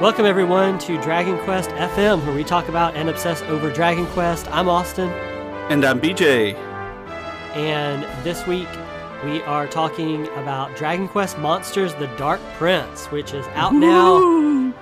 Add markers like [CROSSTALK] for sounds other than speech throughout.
Welcome, everyone, to Dragon Quest FM, where we talk about and obsess over Dragon Quest. I'm Austin. And I'm BJ. And this week, we are talking about Dragon Quest Monsters The Dark Prince, which is out now.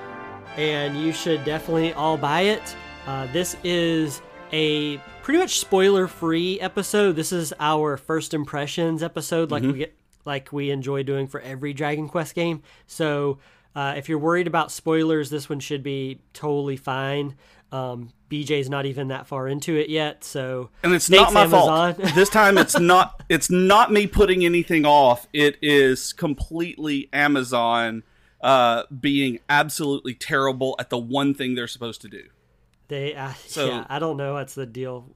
And you should definitely all buy it. Uh, this is a pretty much spoiler free episode. This is our first impressions episode, like we get like we enjoy doing for every Dragon Quest game. So uh, if you're worried about spoilers, this one should be totally fine. Um, BJ's not even that far into it yet, so And it's thanks, not my Amazon. fault. [LAUGHS] this time it's not it's not me putting anything off. It is completely Amazon uh being absolutely terrible at the one thing they're supposed to do. they, uh, So- yeah, I don't know what's the deal.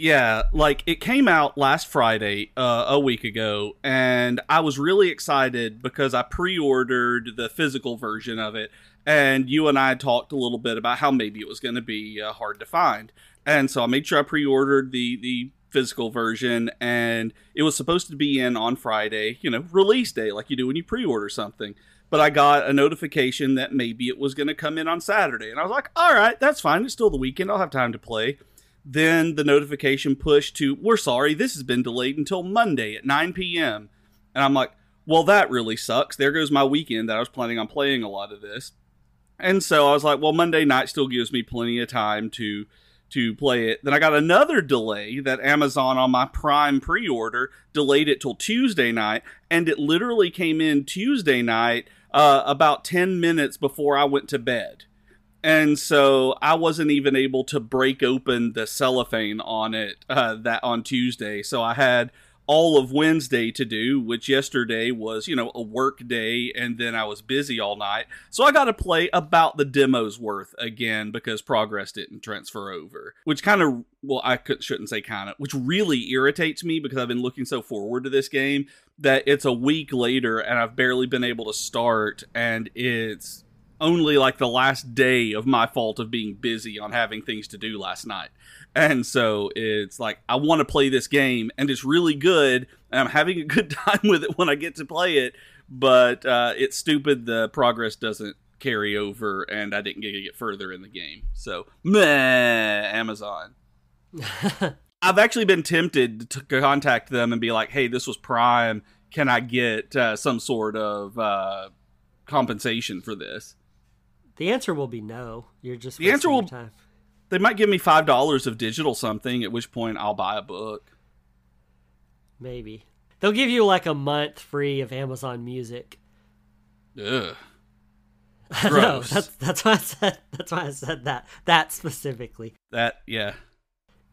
Yeah, like it came out last Friday, uh, a week ago, and I was really excited because I pre-ordered the physical version of it, and you and I talked a little bit about how maybe it was going to be uh, hard to find, and so I made sure I pre-ordered the the physical version, and it was supposed to be in on Friday, you know, release day, like you do when you pre-order something. But I got a notification that maybe it was going to come in on Saturday, and I was like, "All right, that's fine. It's still the weekend. I'll have time to play." Then the notification pushed to we're sorry this has been delayed until monday at 9 p.m and i'm like well that really sucks. There goes my weekend that i was planning on playing a lot of this. And so i was like well monday night still gives me plenty of time to to play it. Then i got another delay that amazon on my prime pre-order delayed it till tuesday night and it literally came in tuesday night uh, about 10 minutes before i went to bed and so I wasn't even able to break open the cellophane on it uh, that on Tuesday. So I had all of Wednesday to do, which yesterday was you know a work day, and then I was busy all night. So I got to play about the demo's worth again because progress didn't transfer over, which kind of well I could, shouldn't say kind of, which really irritates me because I've been looking so forward to this game that it's a week later and I've barely been able to start, and it's only like the last day of my fault of being busy on having things to do last night. And so it's like I want to play this game and it's really good and I'm having a good [LAUGHS] time with it when I get to play it, but uh, it's stupid the progress doesn't carry over and I didn't get to get further in the game. So, meh, Amazon. [LAUGHS] I've actually been tempted to contact them and be like, "Hey, this was Prime. Can I get uh, some sort of uh, compensation for this?" The answer will be no. You're just The answer will- time. They might give me five dollars of digital something, at which point I'll buy a book. Maybe they'll give you like a month free of Amazon Music. Ugh. [LAUGHS] no, Gross. that's that's why I said that's why I said that that specifically. That yeah.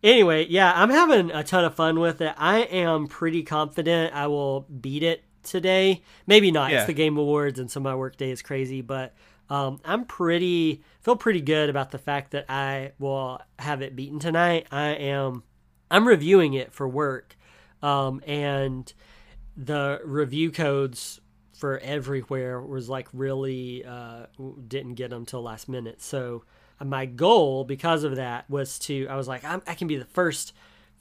Anyway, yeah, I'm having a ton of fun with it. I am pretty confident I will beat it today. Maybe not. Yeah. It's the Game Awards, and so my workday is crazy, but um, I'm pretty feel pretty good about the fact that I will have it beaten tonight. I am I'm reviewing it for work, um, and the review codes for everywhere was like really uh, didn't get them till last minute. So uh, my goal because of that was to I was like I'm, I can be the first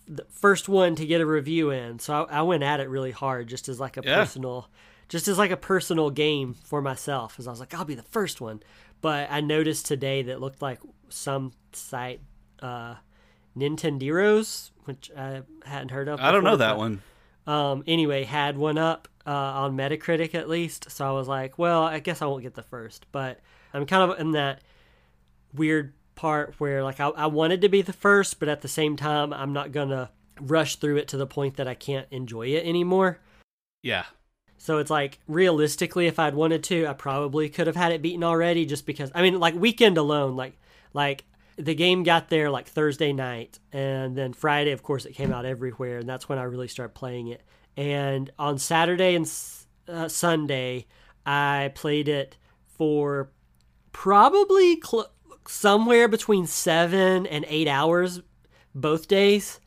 the first one to get a review in. So I, I went at it really hard just as like a Yeah. personal just as like a personal game for myself as I was like I'll be the first one. But I noticed today that looked like some site uh Nintenderos, which I hadn't heard of. I don't know that but- one. um, anyway, had one up uh, on Metacritic at least. So I was like, well, I guess I won't get the first, but I'm kind of in that weird part where like I, I wanted to be the first, but at the same time, I'm not gonna rush through it to the point that I can't enjoy it anymore. Yeah. So it's like realistically, if I'd wanted to, I probably could have had it beaten already. Just because I mean, like weekend alone, like like the game got there like Thursday night, and then Friday, of course, it came out everywhere, and that's when I really started playing it. And on Saturday and uh, Sunday, I played it for probably cl- somewhere between seven and eight hours both days.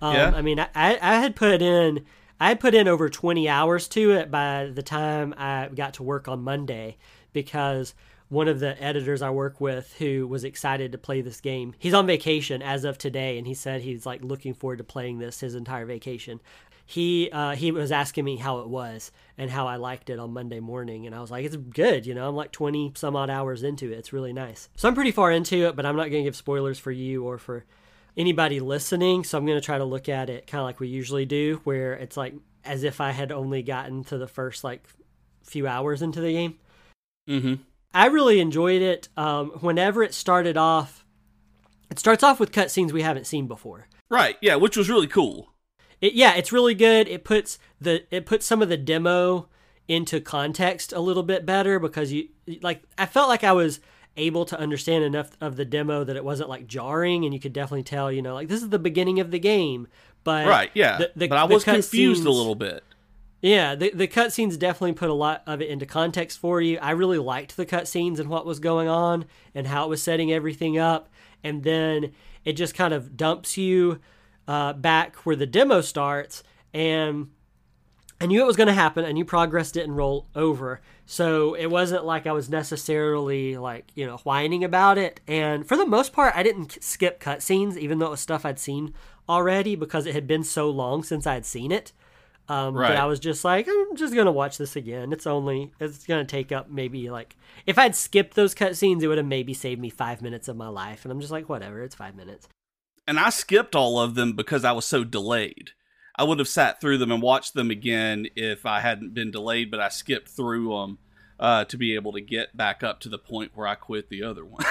Um, Yeah. I mean, I, I I had put in I put in over 20 hours to it by the time I got to work on Monday because one of the editors I work with who was excited to play this game. He's on vacation as of today, and he said he's like looking forward to playing this his entire vacation. He uh, he was asking me how it was and how I liked it on Monday morning, and I was like, it's good. You know, I'm like 20 some odd hours into it. It's really nice. So I'm pretty far into it, but I'm not going to give spoilers for you or for anybody listening. So I'm going to try to look at it kind of like we usually do, where it's like as if I had only gotten to the first like few hours into the game. Mm-hmm. I really enjoyed it. Um, whenever it started off, it starts off with cutscenes we haven't seen before. Right. Yeah, which was really cool. It, yeah, it's really good. It puts the it puts some of the demo into context a little bit better because you like I felt like I was able to understand enough of the demo that it wasn't like jarring and you could definitely tell, you know, like this is the beginning of the game. But right, yeah. the- the- but I was confused a little bit. Yeah, the the cutscenes definitely put a lot of it into context for you. I really liked the cutscenes and what was going on and how it was setting everything up, and then it just kind of dumps you uh, back where the demo starts, and I knew it was going to happen. I knew progress didn't roll over, so it wasn't like I was necessarily like you know whining about it. And for the most part, I didn't skip cutscenes, even though it was stuff I'd seen already because it had been so long since I'd seen it. Um, Right. But I was just like, I'm just gonna watch this again. It's only it's gonna take up maybe like if I'd skipped those cutscenes, it would have maybe saved me five minutes of my life. And I'm just like, whatever, it's five minutes. And I skipped all of them because I was so delayed. I would have sat through them and watched them again if I hadn't been delayed, but I skipped through them uh, to be able to get back up to the point where I quit the other one.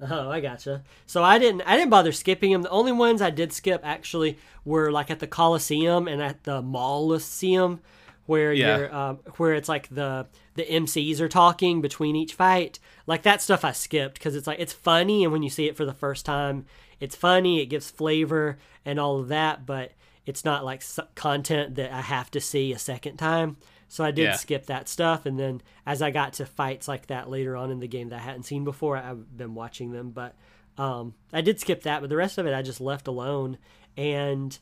Oh, [LAUGHS] I gotcha. So I didn't I didn't bother skipping them. The only ones I did skip actually were like at the Coliseum and at the Mollyseum, where Yeah. you're um, where it's like the the MCs are talking between each fight. Like that stuff I skipped because it's like it's funny and when you see it for the first time, it's funny. It gives flavor and all of that, but it's not like content that I have to see a second time. So I did Yeah. skip that stuff, and then as I got to fights like that later on in the game that I hadn't seen before, I've been watching them. But um, I did skip that, but the rest of it I just left alone, and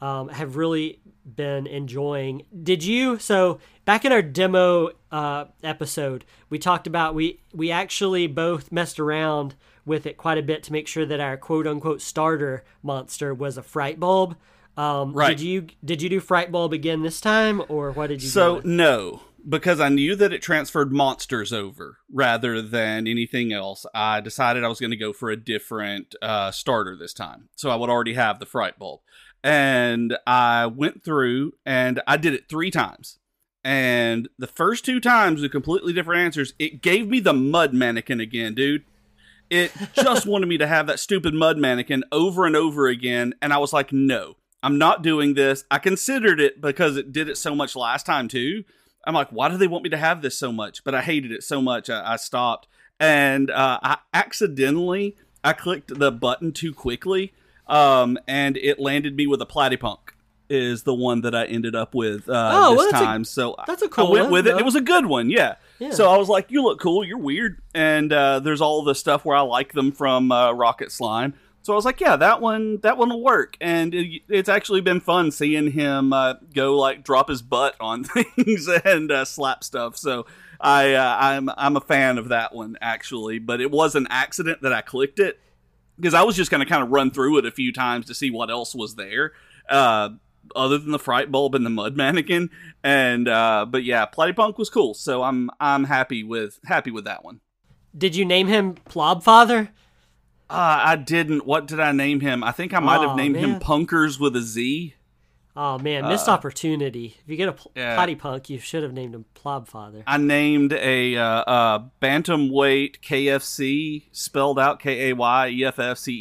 um, have really been enjoying. Did you? So back in our demo uh, episode, we talked about we we actually both messed around with it quite a bit to make sure that our quote unquote starter monster was a fright bulb. Um, Right. Did you did you do fright bulb again this time, or what did you? so no, because I knew that it transferred monsters over rather than anything else. I decided I was going to go for a different uh, starter this time, so I would already have the fright bulb, and I went through and I did it three times. And the first two times with completely different answers, it gave me the mud mannequin again, dude. It just [LAUGHS] wanted me to have that stupid mud mannequin over and over again. And I was like, no, I'm not doing this. I considered it because it did it so much last time, too. I'm like, why do they want me to have this so much? But I hated it so much, I, I stopped. And uh, I accidentally, I clicked the button too quickly. Um, and it landed me with a platypunk. Is the one that I ended up with uh, Oh, this well, that's a- time. so that's a cool I went one, with it. though. It was a good one, yeah. Yeah. So I was like, "You look cool. You're weird." And uh, there's all the stuff where I like them from uh, Rocket Slime. So I was like, "Yeah, that one, that one will work." And it, it's actually been fun seeing him uh, go like drop his butt on [LAUGHS] things and uh, slap stuff. So I, uh, I'm, I'm a fan of that one actually. But it was an accident that I clicked it because I was just going to kind of run through it a few times to see what else was there. Uh, other than the fright bulb and the mud mannequin, and uh, but yeah, Platypunk was cool, so I'm I'm happy with happy with that one. Did you name him Plobfather? Uh, I didn't. What did I name him? I think I might Aw, have named him. Punkers with a Z. Oh man, missed opportunity. If you get a pl- Uh, yeah. platypunk, you should have named him Plobfather. I named a uh, uh, bantamweight KFC spelled out K A Y E F F C E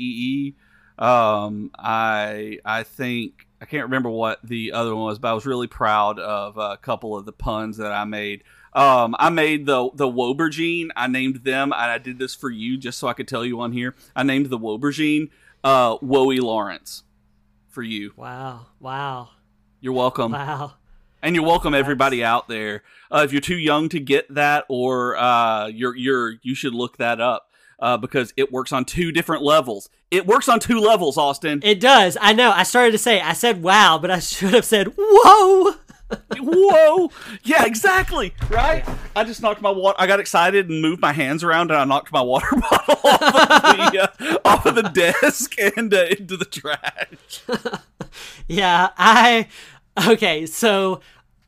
E. Um, I I think I can't remember what the other one was, but I was really proud of a couple of the puns that I made. Um, I made the the Wobergine. I named them, and I did this for you just so I could tell you on here. I named the Wobergine uh, Woey Lawrence for you. Wow, wow, You're welcome. wow. And you're welcome, everybody out there. Uh, if you're too young to get that, or uh, you're you're you should look that up uh, because it works on two different levels. It works on two levels, Austin. It does. I know. I started to say I said wow, but I [LAUGHS] should have said whoa. Whoa! Yeah, exactly. Right. I just knocked my water. I got excited and moved my hands around, and I knocked my water [LAUGHS] bottle off of the, uh, off of the desk [LAUGHS] and uh, into the trash. [LAUGHS] yeah, I okay. So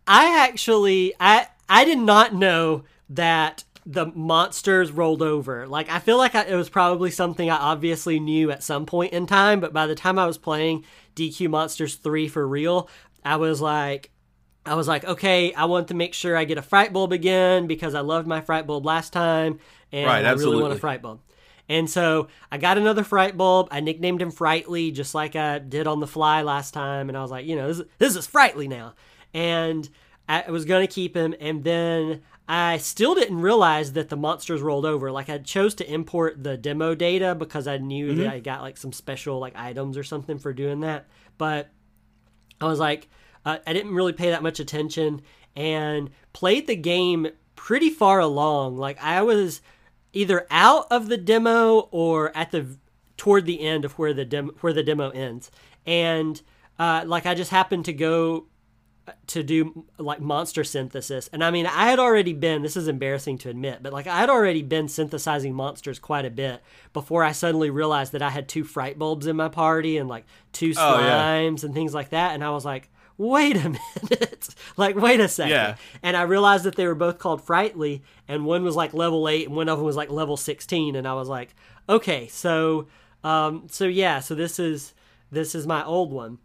I actually I I did not know that the monsters rolled over. Like I feel like I, it was probably something I obviously knew at some point in time, but by the time I was playing DQ Monsters 3 for real, I was like I was like, okay, I want to make sure I get a fright bulb again because I loved my fright bulb last time and Right, I really want a fright bulb. And so I got another fright bulb. I nicknamed him Frightly, just like I did on the fly last time. And I was like, you know, this, this is Frightly now. And I was going to keep him. And then I still didn't realize that the monsters rolled over. Like I chose to import the demo data because I knew mm-hmm. that I got like some special like items or something for doing that. But I was like, uh, I didn't really pay that much attention and played the game pretty far along. Like I was either out of the demo or at the toward the end of where the demo where the demo ends, and uh, like I just happened to go to do like monster synthesis and i mean i had already been this is embarrassing to admit but like i had already been synthesizing monsters quite a bit before i suddenly realized that i had two fright bulbs in my party and like two slimes Oh, yeah. and things like that and i was like wait a [LAUGHS] minute like wait a second Yeah. and i realized that they were both called frightly and one was like level 8 and one of them was like level 16 and i was like okay so um so yeah so this is this is my old one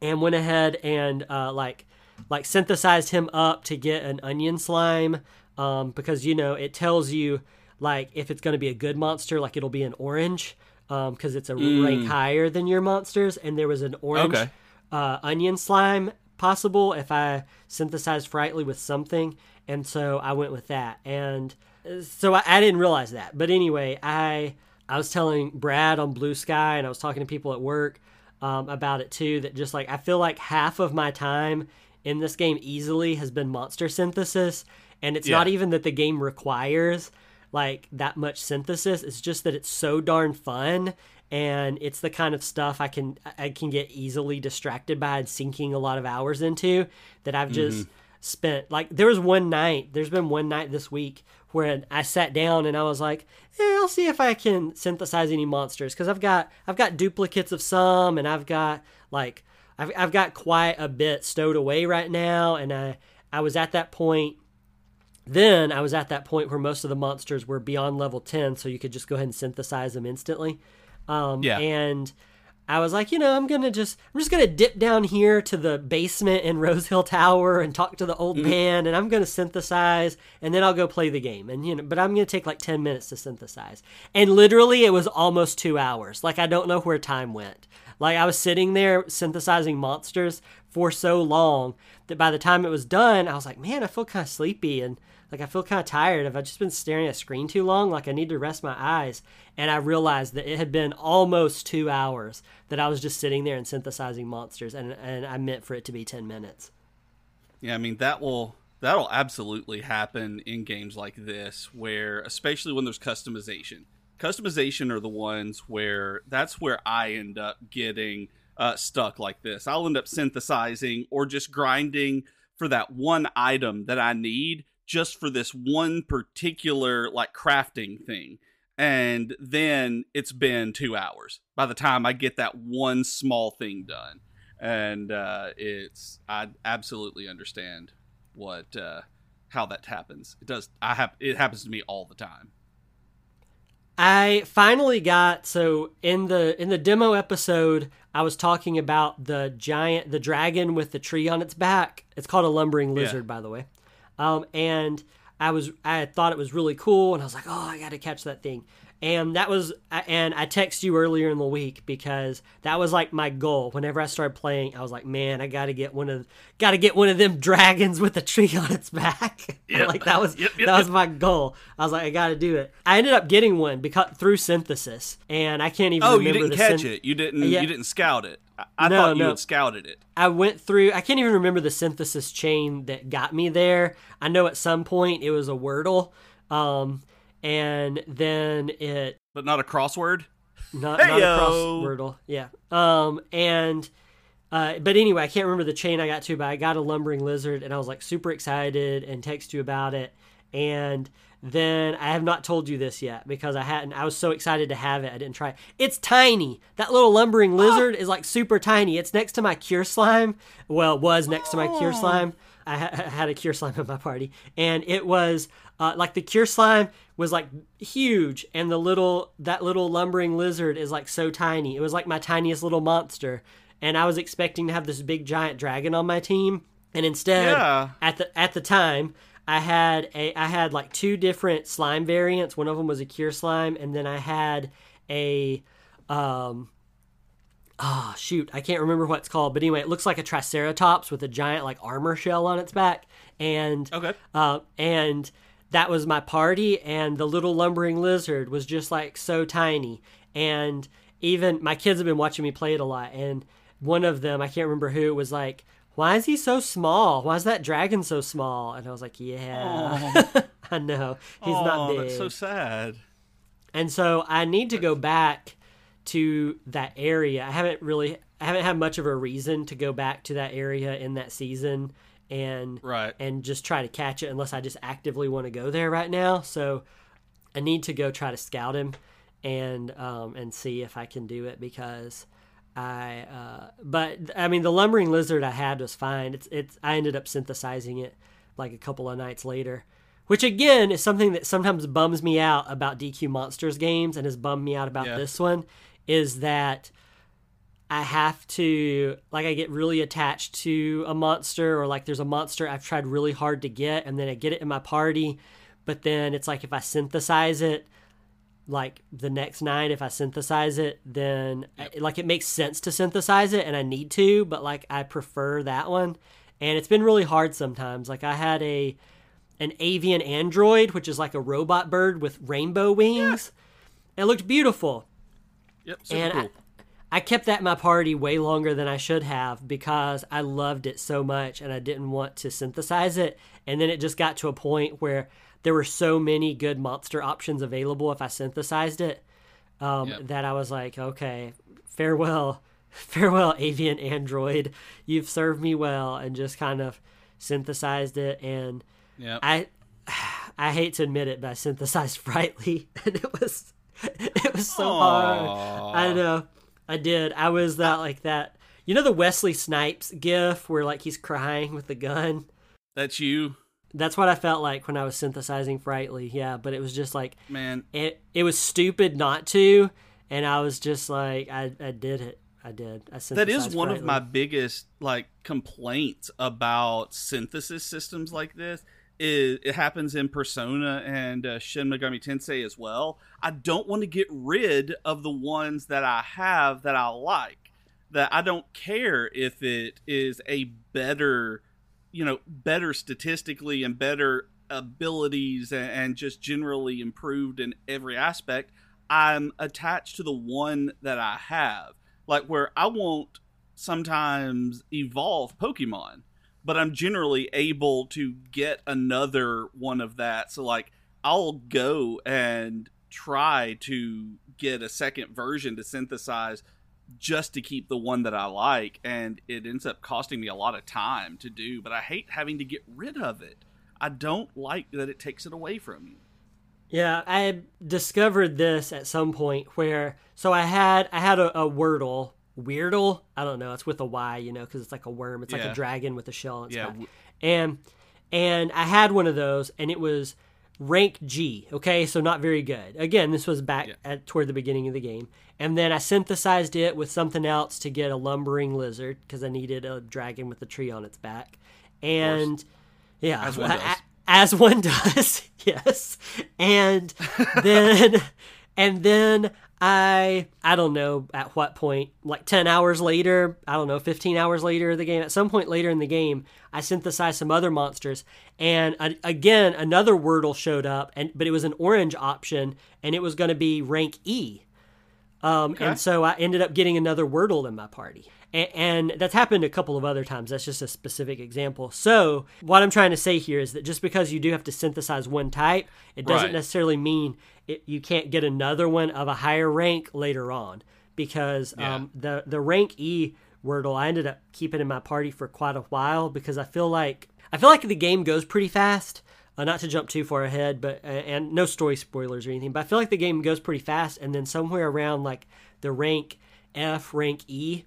and went ahead and uh, like like synthesized him up to get an onion slime um, because you know it tells you like if it's going to be a good monster like it'll be an orange um, because it's a rank higher than your monsters and there was an orange Okay. Uh, onion slime possible if I synthesized Frightly with something, and so I went with that. And uh, so I, I didn't realize that, but anyway, I I was telling Brad on Bluesky, and I was talking to people at work um, about it too. That just like I feel like half of my time in this game easily has been monster synthesis, and it's Yeah. not even that the game requires like that much synthesis. It's just that it's so darn fun and it's the kind of stuff I can I can get easily distracted by and sinking a lot of hours into that I've just spent like there was one night there's been one night this week where I sat down and I was like eh, I'll see if I can synthesize any monsters because I've got I've got duplicates of some and I've got like I've, I've got quite a bit stowed away right now and I I was at that point then I was at that point where most of the monsters were beyond level 10, so you could just go ahead and synthesize them instantly. Um, Yeah. And I was like, you know, I'm gonna just, I'm just gonna dip down here to the basement in [LAUGHS] Rose Hill Tower and talk to the old man, and I'm gonna synthesize, and then I'll go play the game. And you know, but I'm gonna take like 10 minutes to synthesize. And literally, it was almost two hours. Like I don't know where time went. Like I was sitting there synthesizing monsters for so long that by the time it was done, I was like, man, I feel kind of sleepy and like I feel kind of tired. Have I just been staring at a screen too long? Like I need to rest my eyes. And I realized that it had been almost two hours that I was just sitting there and synthesizing monsters, and and I meant for it to be ten minutes. Yeah, I mean that will that'll absolutely happen in games like this where especially when there's customization. Customization are the ones where that's where I end up getting uh, stuck like this. I'll end up synthesizing or just grinding for that one item that I need just for this one particular like crafting thing. And then it's been two hours by the time I get that one small thing done and uh, it's I absolutely understand what uh, how that happens. It does. I have it happens to me all the time. I finally got so in the in the demo episode I was talking about the giant the dragon with the tree on its back. It's called a lumbering lizard by the way. Um and I was I thought it was really cool and I was like, "Oh, I got to catch that thing." And that was and I texted you earlier in the week because that was like my goal. Whenever I started playing, I was like, "Man, I got to get one of got to get one of them [LAUGHS] dragons with a tree on its back." [LAUGHS] Yep. like that was Yep, yep, that was my goal. I was like, I got to do it. I ended up getting one because through synthesis, and I can't even Oh, you didn't the catch it. You didn't. Yeah. You didn't scout it. I, No, thought you no. had scouted it. I went through. I can't even remember the synthesis chain that got me there. I know at some point it was a Wordle, um, and then it But not a crossword. not, not across Heyo. Wordle. Yeah. Um, and Uh, but anyway, I can't remember the chain I got to, but I got a lumbering lizard, and I was like super excited and text you about it. And then I have not told you this yet because I hadn't. I was so excited to have it, I didn't try. It. It's tiny. That little lumbering lizard oh. is like super tiny. It's next to my cure slime. Well, it was next to my cure oh. slime. I, ha- I had a cure slime at my party, and it was uh, like the cure slime was like huge, and the little that little lumbering lizard is like so tiny. It was like my tiniest little monster, and I was expecting to have this big giant dragon on my team, and instead, yeah. at the at the time, I had a I had like two different slime variants. One of them was a cure slime, and then I had a um oh shoot, I can't remember what it's called, but anyway, it looks like a triceratops with a giant like armor shell on its back, and okay, uh, and that was my party, and the little lumbering lizard was just like so tiny, and even my kids have been watching me play it a lot, and one of them I can't remember who was like. Why is he so small? Why is that dragon so small? And I was like, Yeah, [LAUGHS] I know he's Aww, not big. That's so sad. And so I need to go back to that area. I haven't really I haven't had much of a reason to go back to that area in that season and right. and just try to catch it unless I just actively want to go there right now. So I need to go try to scout him and um, and see if I can do it because I uh, but I mean the lumbering lizard I had was fine. It's it's I ended up synthesizing it like a couple of nights later. Which again is something that sometimes bums me out about DQ Monsters games and has bummed me out about yeah. this one is that I have to like I get really attached to a monster or like there's a monster I've tried really hard to get and then I get it in my party, but then it's like if I synthesize it like the next night if I synthesize it, then yep. I, like it makes sense to synthesize it and I need to, but like I prefer that one. And it's been really hard sometimes. Like I had a an avian android, which is like a robot bird with rainbow wings. Yeah. It looked beautiful Yep. and cool. I, I kept that in my party way longer than I should have because I loved it so much and I didn't want to synthesize it. And then it just got to a point where there were so many good monster options available if I synthesized it um, yep. that I was like, okay, farewell, [LAUGHS] farewell, avian android. You've served me well, and just kind of synthesized it. And yep. I, [SIGHS] I hate to admit it, but I synthesized [LAUGHS] Frightly, [LAUGHS] and it was it was so Aww. hard. I don't know. I did. I was that like that. You know the Wesley Snipes gif where like he's crying with the gun? That's you. That's what I felt like when I was synthesizing Frightly. Yeah, but it was just like man, it it was stupid not to, and I was just like I I did it. I did. I that is one of my biggest like complaints about synthesis systems like this it, it happens in Persona and uh, Shin Megami Tensei as well. I don't want to get rid of the ones that I have that I like. That I don't care if it is a better, you know, better statistically and better abilities and, and just generally improved in every aspect. I'm attached to the one that I have. Like where I won't sometimes evolve Pokemon but I'm generally able to get another one of that. So like I'll go and try to get a second version to synthesize just to keep the one that I like and it ends up costing me a lot of time to do, but I hate having to get rid of it. I don't like that it takes it away from you. Yeah, I discovered this at some point where so I had I had a, a Wordle Weirdle. I don't know. It's with a Y, you know, because it's like a worm. It's yeah. like a dragon with a shell on its yeah. back. And and I had one of those, and it was rank G. Okay, so not very good. Again, this was back yeah. at toward the beginning of the game, and then I synthesized it with something else to get a lumbering lizard because I needed a dragon with a tree on its back, and yeah, as one [LAUGHS] does. I, as one [LAUGHS] does, yes, and then [LAUGHS] and then I I don't know at what point, like 10 hours later, I don't know, 15 hours later in the game, at some point later in the game, I synthesized some other monsters and again another Wordle showed up and but it was an orange option and it was going to be rank E. Um, okay. and so I ended up getting another Wordle in my party and, that's happened a couple of other times. That's just a specific example. So, what I'm trying to say here is that just because you do have to synthesize one type, it doesn't right. necessarily mean it, you can't get another one of a higher rank later on. Because yeah. um, the the rank E Wordle. I ended up keeping in my party for quite a while because I feel like I feel like the game goes pretty fast. Uh, not to jump too far ahead, but uh, and no story spoilers or anything. But I feel like the game goes pretty fast, and then somewhere around like the rank F, rank E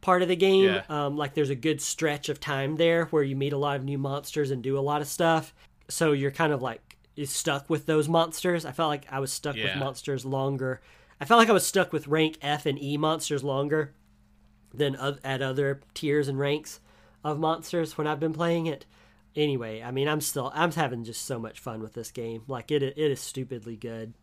part of the game, Yeah. um, like there's a good stretch of time there where you meet a lot of new monsters and do a lot of stuff. So you're kind of like is stuck with those monsters. I felt like I was stuck with monsters longer. I felt like I was stuck with rank F and E monsters longer than at other tiers and ranks of monsters when I've been playing it. Anyway, I mean, I'm still I'm having just so much fun with this game. Like it it is stupidly good.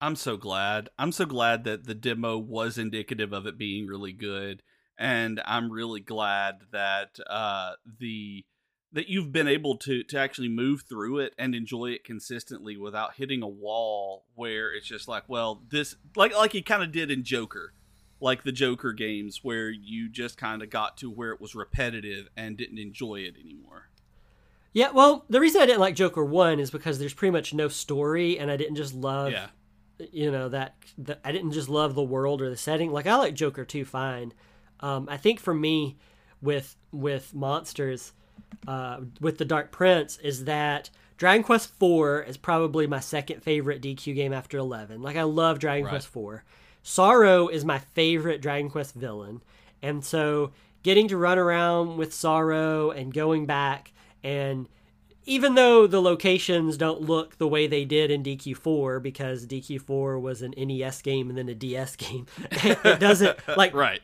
I'm so glad. I'm so glad that the demo was indicative of it being really good, and I'm really glad that uh, the that you've been able to to actually move through it and enjoy it consistently without hitting a wall where it's just like, well, this like like you kind of did in Joker, like the Joker games where you just kind of got to where it was repetitive and didn't enjoy it anymore. Yeah, well, the reason I didn't like Joker 1 is because there's pretty much no story and I didn't just love yeah, you know that, that I didn't just love the world or the setting. Like I like Joker 2 fine. Um, I think for me with with monsters uh, with the Dark Prince is that Dragon Quest IV is probably my second favorite DQ game after 11. Like I love Dragon Right. Quest IV. Psaro is my favorite Dragon Quest villain. And so getting to run around with Psaro and going back and even though the locations don't look the way they did in DQ4 because DQ4 was an NES game and then a DS [LAUGHS] game, [LAUGHS] it doesn't like right.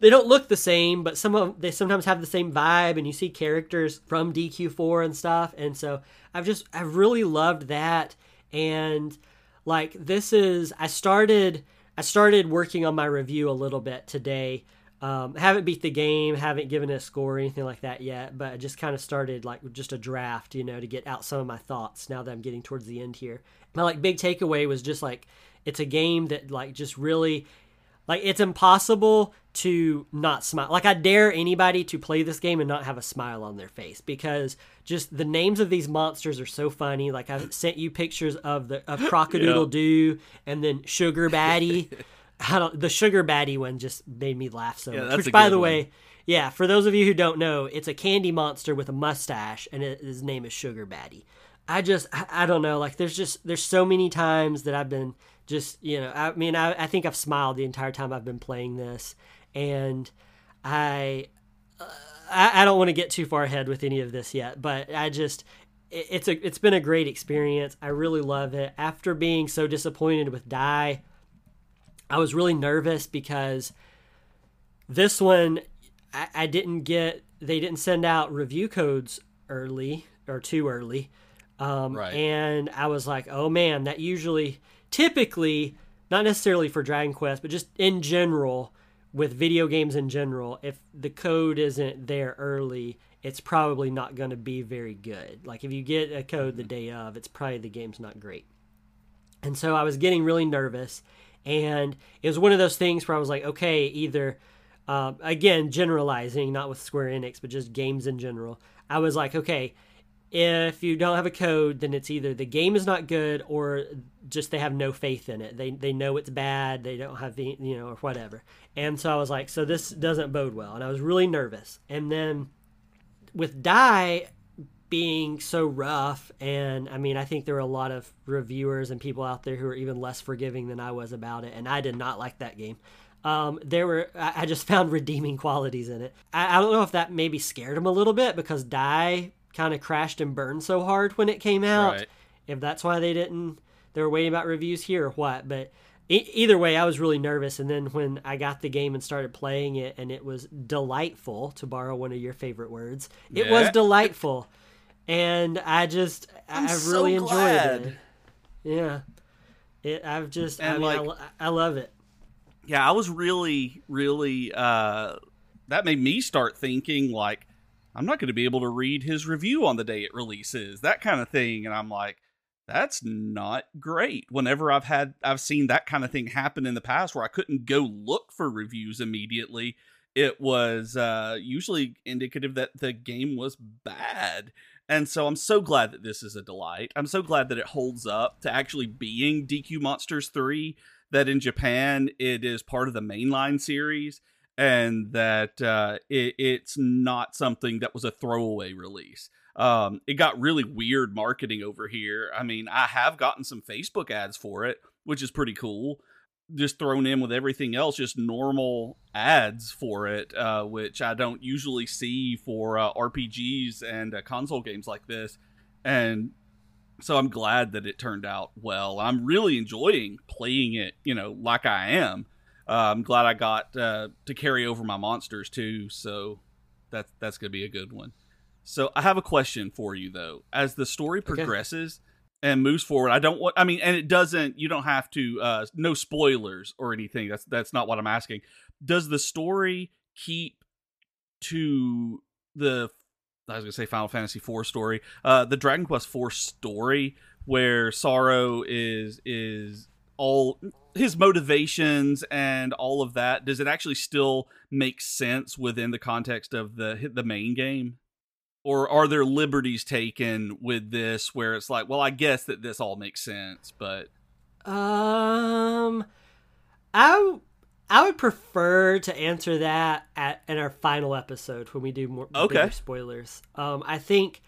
They don't look the same, but some of they sometimes have the same vibe, and you see characters from DQ4 and stuff. And so I've just I've really loved that, and like this is I started I started working on my review a little bit today. Um, haven't beat the game, haven't given it a score or anything like that yet, but I just kind of started like just a draft, you know, to get out some of my thoughts now that I'm getting towards the end here. My like big takeaway was just like it's a game that like just really like it's impossible to not smile. Like I dare anybody to play this game and not have a smile on their face because just the names of these monsters are so funny. Like I've sent you pictures of the of [LAUGHS] Crocodile Doo and then Sugar [LAUGHS] Batty. I don't, the Sugar Batty one just made me laugh so Yeah, much. Which, by the one. way, yeah, for those of you who don't know, it's a candy monster with a mustache, and it, his name is Sugar Batty. I just, I, I don't know. Like, there's just, there's so many times that I've been just, you know, I mean, I, I think I've smiled the entire time I've been playing this, and I, uh, I, I don't want to get too far ahead with any of this yet, but I just, it, it's a, it's been a great experience. I really love it. After being so disappointed with Dai, I was really nervous because this one I, I didn't get they didn't send out review codes early or too early um, Right. and i was like oh man that usually typically not necessarily for dragon quest but just in general with video games in general if the code isn't there early it's probably not going to be very good like if you get a code the day of it's probably the game's not great and so I was getting really nervous. And it was one of those things where I was like, okay, either, um, again, generalizing, not with Square Enix, but just games in general. I was like, okay, if you don't have a code, then it's either the game is not good or just they have no faith in it. They, they know it's bad. They don't have the, you know, or whatever. And so I was like, so this doesn't bode well. And I was really nervous. And then with Dai, being so rough and i mean i think there were a lot of reviewers and people out there who are even less forgiving than i was about it and i did not like that game um, there were I, I just [LAUGHS] found redeeming qualities in it I, I don't know if that maybe scared him a little bit because Dai kind of crashed and burned so hard when it came out. Right. if that's why they didn't they were waiting about reviews here or what but e- either way i was really nervous. And then when i got the game and started playing it and it was delightful to borrow one of your favorite words it was delightful. And i just I I'm i so really enjoyed it. Yeah. It i've just i And, mean I, like- lo- I love it. Yeah, I was really, really. uh That made me start thinking like, I'm not going to be able to read his review on the day it releases, that kind of thing. And I'm like, that's not great. Whenever I've had, I've seen that kind of thing happen in the past where I couldn't go look for reviews immediately. It was uh, usually indicative that the game was bad. And so I'm so glad that this is a delight. I'm so glad that it holds up to actually being DQ Monsters 3 that in Japan it is part of the mainline series and that uh, it, it's not something that was a throwaway release. Um, it got really weird marketing over here. I mean, I have gotten some Facebook ads for it, which is pretty cool. Just thrown in with everything else, just normal ads for it, uh, which I don't usually see for uh, RPGs and uh, console games like this. And so I'm glad that it turned out well. I'm really enjoying playing it, you know, like I am. Uh, I'm glad I got uh, to carry over my monsters too, so that's that's gonna be a good one. So I have a question for you though. As the story progresses okay. and moves forward, I don't want. I mean, and it doesn't. You don't have to. Uh, no spoilers or anything. That's that's not what I'm asking. Does the story keep to the I was gonna say Final Fantasy IV story, uh, the Dragon Quest IV story, where Psaro is is all his motivations and all of that. Does it actually still make sense within the context of the the main game, or are there liberties taken with this where it's like, well, I guess that this all makes sense, but um, I I would prefer to answer that at in our final episode when we do more okay. spoilers. Um, I think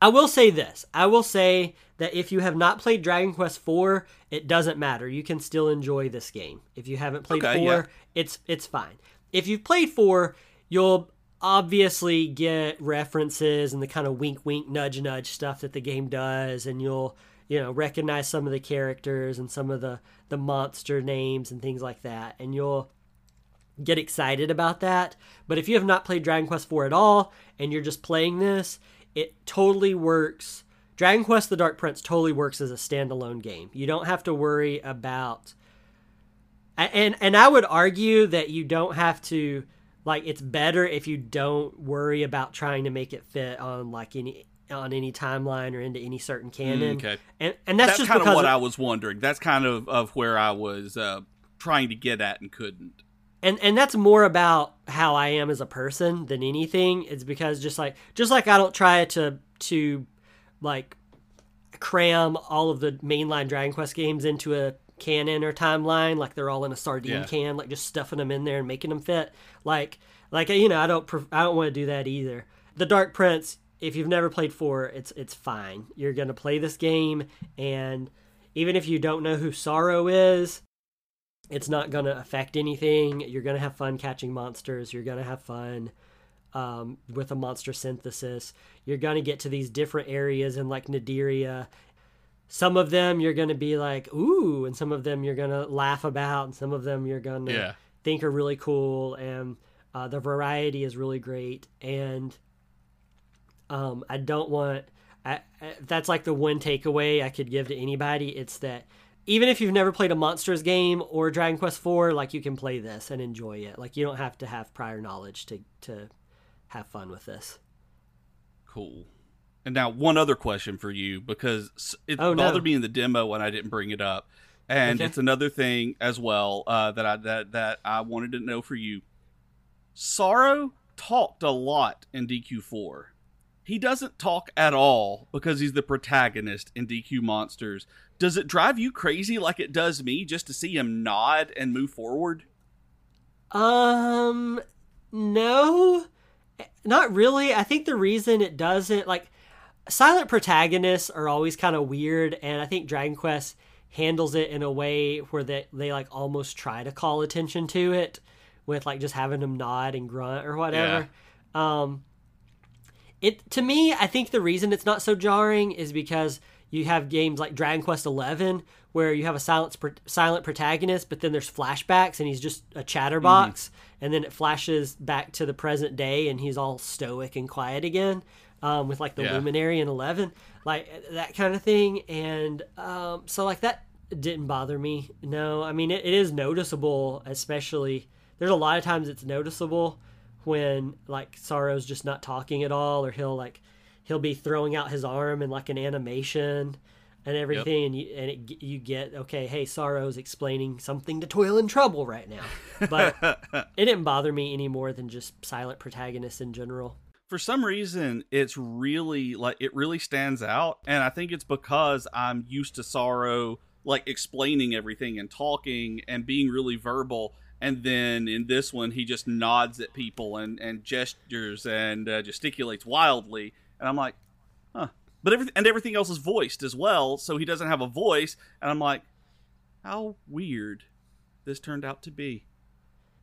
I will say this. I will say that if you have not played Dragon Quest IV, it doesn't matter. You can still enjoy this game. If you haven't played okay, 4, yeah. it's it's fine. If you've played 4, you'll obviously get references and the kind of wink wink nudge nudge stuff that the game does and you'll you know recognize some of the characters and some of the the monster names and things like that and you'll get excited about that but if you have not played dragon quest 4 at all and you're just playing this it totally works dragon quest the dark prince totally works as a standalone game you don't have to worry about and and i would argue that you don't have to like it's better if you don't worry about trying to make it fit on like any on any timeline or into any certain canon. Mm, okay, and and that's, that's just kind of what I was wondering. That's kind of of where I was uh, trying to get at and couldn't. And and that's more about how I am as a person than anything. It's because just like just like I don't try to to like cram all of the mainline Dragon Quest games into a canon or timeline like they're all in a sardine yeah. can like just stuffing them in there and making them fit like like you know I don't I don't want to do that either. The Dark Prince if you've never played four, it's it's fine. You're gonna play this game, and even if you don't know who Psaro is, it's not gonna affect anything. You're gonna have fun catching monsters. You're gonna have fun um, with a monster synthesis. You're gonna get to these different areas in like Nadiria. Some of them you're gonna be like ooh, and some of them you're gonna laugh about, and some of them you're gonna yeah. think are really cool. And uh, the variety is really great. And um, I don't want. I, I, that's like the one takeaway I could give to anybody. It's that even if you've never played a monsters game or Dragon Quest IV, like you can play this and enjoy it. Like you don't have to have prior knowledge to to have fun with this. Cool. And now one other question for you because it oh, bothered no. me in the demo when I didn't bring it up, and okay. it's another thing as well uh, that I that that I wanted to know for you. Psaro talked a lot in DQ4 he doesn't talk at all because he's the protagonist in DQ Monsters. Does it drive you crazy like it does me just to see him nod and move forward? Um, no, not really. I think the reason it doesn't, like, silent protagonists are always kind of weird, and I think Dragon Quest handles it in a way where they, they like almost try to call attention to it with like just having him nod and grunt or whatever. Yeah. Um, it to me, I think the reason it's not so jarring is because you have games like Dragon Quest XI where you have a silent silent protagonist, but then there's flashbacks and he's just a chatterbox, mm-hmm. and then it flashes back to the present day and he's all stoic and quiet again, um, with like the yeah. Luminary in Eleven, like that kind of thing. And um, so like that didn't bother me. No, I mean it, it is noticeable, especially there's a lot of times it's noticeable when like Psaro's just not talking at all, or he'll like he'll be throwing out his arm in like an animation and everything, yep. and you and it, you get okay, hey, Psaro's explaining something to Toil and Trouble right now, but [LAUGHS] it didn't bother me any more than just silent protagonists in general. For some reason, it's really like it really stands out, and I think it's because I'm used to Psaro like explaining everything and talking and being really verbal and then in this one he just nods at people and and gestures and uh, gesticulates wildly, and I'm like, huh. But everything and everything else is voiced as well, so he doesn't have a voice, and I'm like, how weird this turned out to be.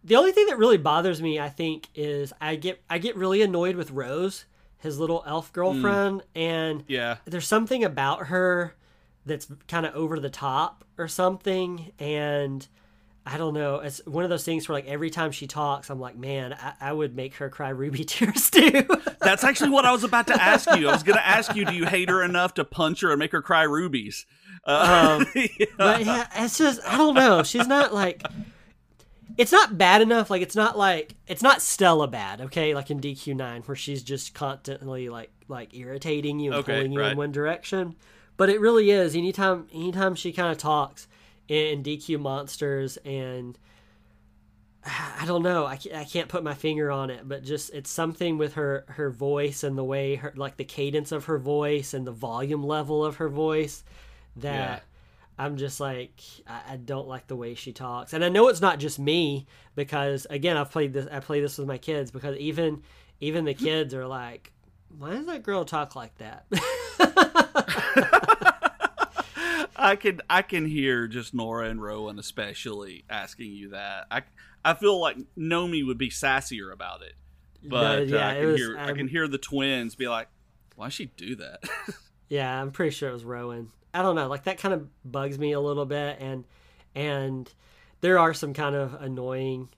The only thing that really bothers me, I think, is I get I get really annoyed with Rose, his little elf hmm. girlfriend, and Yeah, there's something about her that's kind of over the top or something and i don't know. It's one of those things where like every time she talks i'm like man i, I would make her cry ruby [LAUGHS] tears too. That's actually what I was about to ask you. I was going to ask you, do you hate her enough to punch her and make her cry rubies? Uh, [LAUGHS] Um, [LAUGHS] but yeah it's just i don't know. She's not like it's not bad enough. Like it's not like it's not stella bad okay? Like in dq9 where she's just constantly like like irritating you and Okay, pulling you right. in one direction. But it really is. Anytime anytime she kind of talks in dq monsters and [SIGHS] i don't know I can't, I can't put my finger on it but just it's something with her her voice and the way her like the cadence of her voice and the volume level of her voice that Yeah. I'm just like I, I don't like the way she talks, and I know it's not just me because again I've played this I play this with my kids because even even the kids are like, why does that girl talk like that? [LAUGHS] [LAUGHS] I can I can hear just Nora and Rowan especially asking you that. I I feel like Nomi would be sassier about it, but No, uh, yeah, I it can was, hear I can hear the twins be like, "Why she do that?" [LAUGHS] Yeah, I'm pretty sure it was Rowan. I don't know, like that kind of bugs me a little bit, and and there are some kind of annoying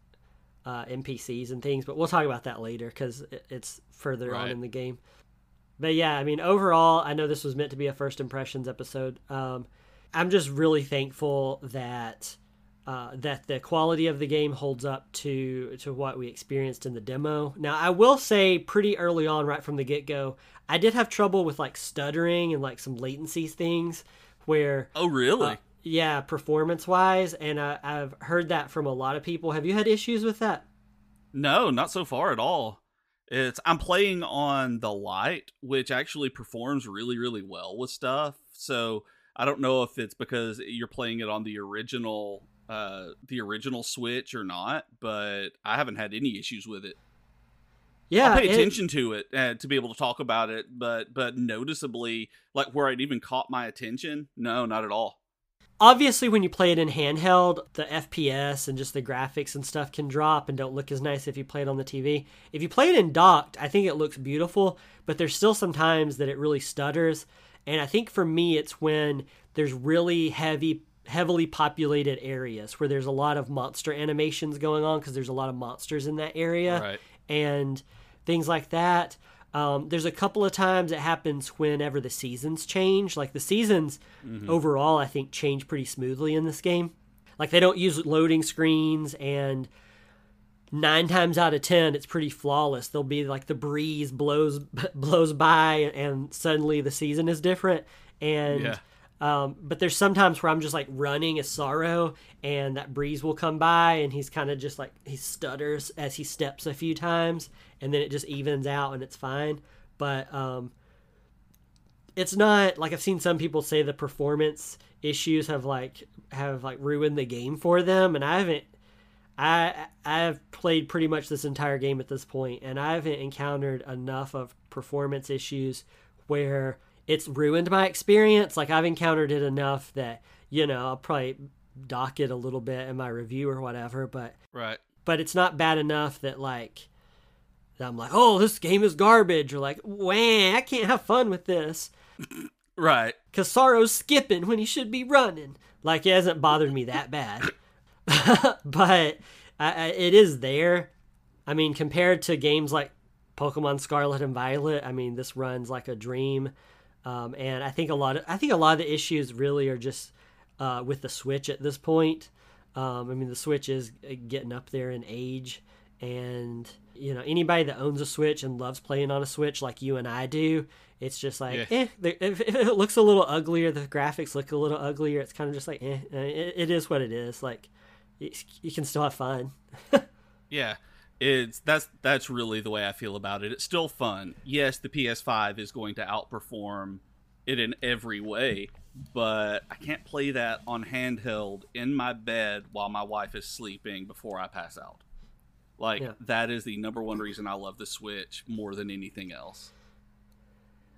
uh, NPCs and things, but we'll talk about that later because it's further on in the game. But yeah, I mean, overall, I know this was meant to be a first impressions episode. Um, I'm just really thankful that uh, that the quality of the game holds up to to what we experienced in the demo. Now, I will say, pretty early on, right from the get go, I did have trouble with like stuttering and like some latency things where oh, really? uh, yeah, performance wise, and I, I've heard that from a lot of people. Have you had issues with that? no, not so far at all. It's I'm playing on the Lite, which actually performs really really well with stuff. So I don't know if it's because you're playing it on the original uh the original Switch or not, but I haven't had any issues with it. Yeah, I'll pay it- attention to it uh, to be able to talk about it, but but noticeably, like where it even caught my attention, no, not at all. obviously when you play it in handheld the fps and just the graphics and stuff can drop and don't look as nice if you play it on the tv if you play it in docked i think it looks beautiful but there's still some times that it really stutters and i think for me it's when there's really heavy heavily populated areas where there's a lot of monster animations going on because there's a lot of monsters in that area Right. and things like that. Um, there's a couple of times it happens whenever the seasons change. Like the seasons overall, I think change pretty smoothly in this game. Like they don't use loading screens, and nine times out of ten, it's pretty flawless. There'll be like the breeze blows [LAUGHS] blows by, and suddenly the season is different. And Yeah. um, but there's sometimes where I'm just like running a Psaro, and that breeze will come by, and he's kind of just like he stutters as he steps a few times, and then it just evens out, and it's fine. But um, it's not like I've seen some people say the performance issues have like have like ruined the game for them, and I haven't. I I've played pretty much this entire game at this point, and I haven't encountered enough of performance issues where it's ruined my experience. Like I've encountered it enough that you know I'll probably dock it a little bit in my review or whatever, but Right. but it's not bad enough that like that I'm like, oh, this game is garbage, or like, wah, I can't have fun with this Right. because Psaro's skipping when he should be running. Like it hasn't bothered me that bad, [LAUGHS] but I, I, it is there. I mean, compared to games like Pokemon Scarlet and Violet, I mean, this runs like a dream. Um, and I think a lot of I think a lot of the issues really are just uh, with the Switch at this point. Um, I mean, the Switch is uh, getting up there in age, and you know anybody that owns a Switch and loves playing on a Switch like you and I do, it's just like Yeah. eh. the- If, if it looks a little uglier, the graphics look a little uglier. It's kind of just like eh. uh, It, it is what it is. Like you, you can still have fun. [LAUGHS] Yeah. It's that's that's really the way I feel about it. It's still fun. Yes, the PS5 is going to outperform it in every way, but I can't play that on handheld in my bed while my wife is sleeping before I pass out. Like Yeah. that is the number one reason I love the Switch more than anything else.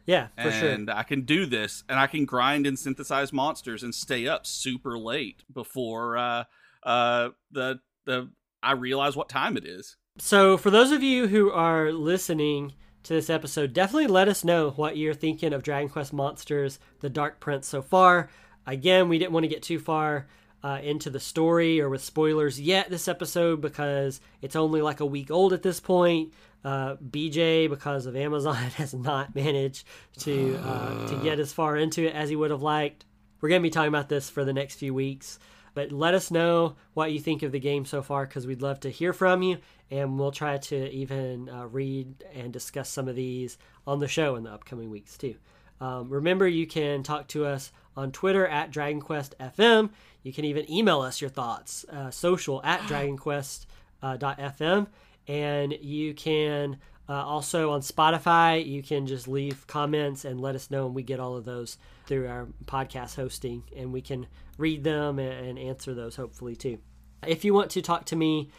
Yeah, for sure. and I can do this, and I can grind and synthesize monsters and stay up super late before uh, uh, the the I realize what time it is. So, for those of you who are listening to this episode, definitely let us know what you're thinking of Dragon Quest Monsters: The Dark Prince so far. Again, we didn't want to get too far uh, into the story or with spoilers yet this episode because it's only like a week old at this point. Uh, BJ, because of Amazon, [LAUGHS] has not managed to uh, to get [SIGHS] as far into it as he would have liked. We're going to be talking about this for the next few weeks. But let us know what you think of the game so far because we'd love to hear from you. And we'll try to even uh, read and discuss some of these on the show in the upcoming weeks, too. Um, remember, you can talk to us on Twitter at DragonQuestFM. You can even email us your thoughts, uh, social at [GASPS] DragonQuest.fm. And you can uh, also on Spotify, you can just leave comments and let us know, and we get all of those through our podcast hosting, and we can read them and, answer those hopefully too. If you want to talk to me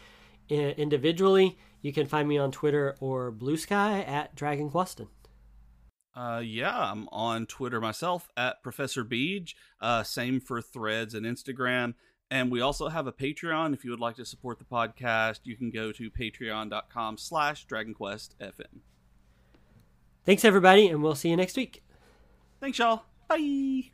individually, you can find me on Twitter or Bluesky at Dragon Queston. Uh, yeah, I'm on Twitter myself at Professor Beej. Uh, same for Threads and Instagram. And we also have a Patreon. If you would like to support the podcast, you can go to patreon.com slash dragonquestfm. Thanks, everybody, and we'll see you next week. Thanks, y'all. Bye.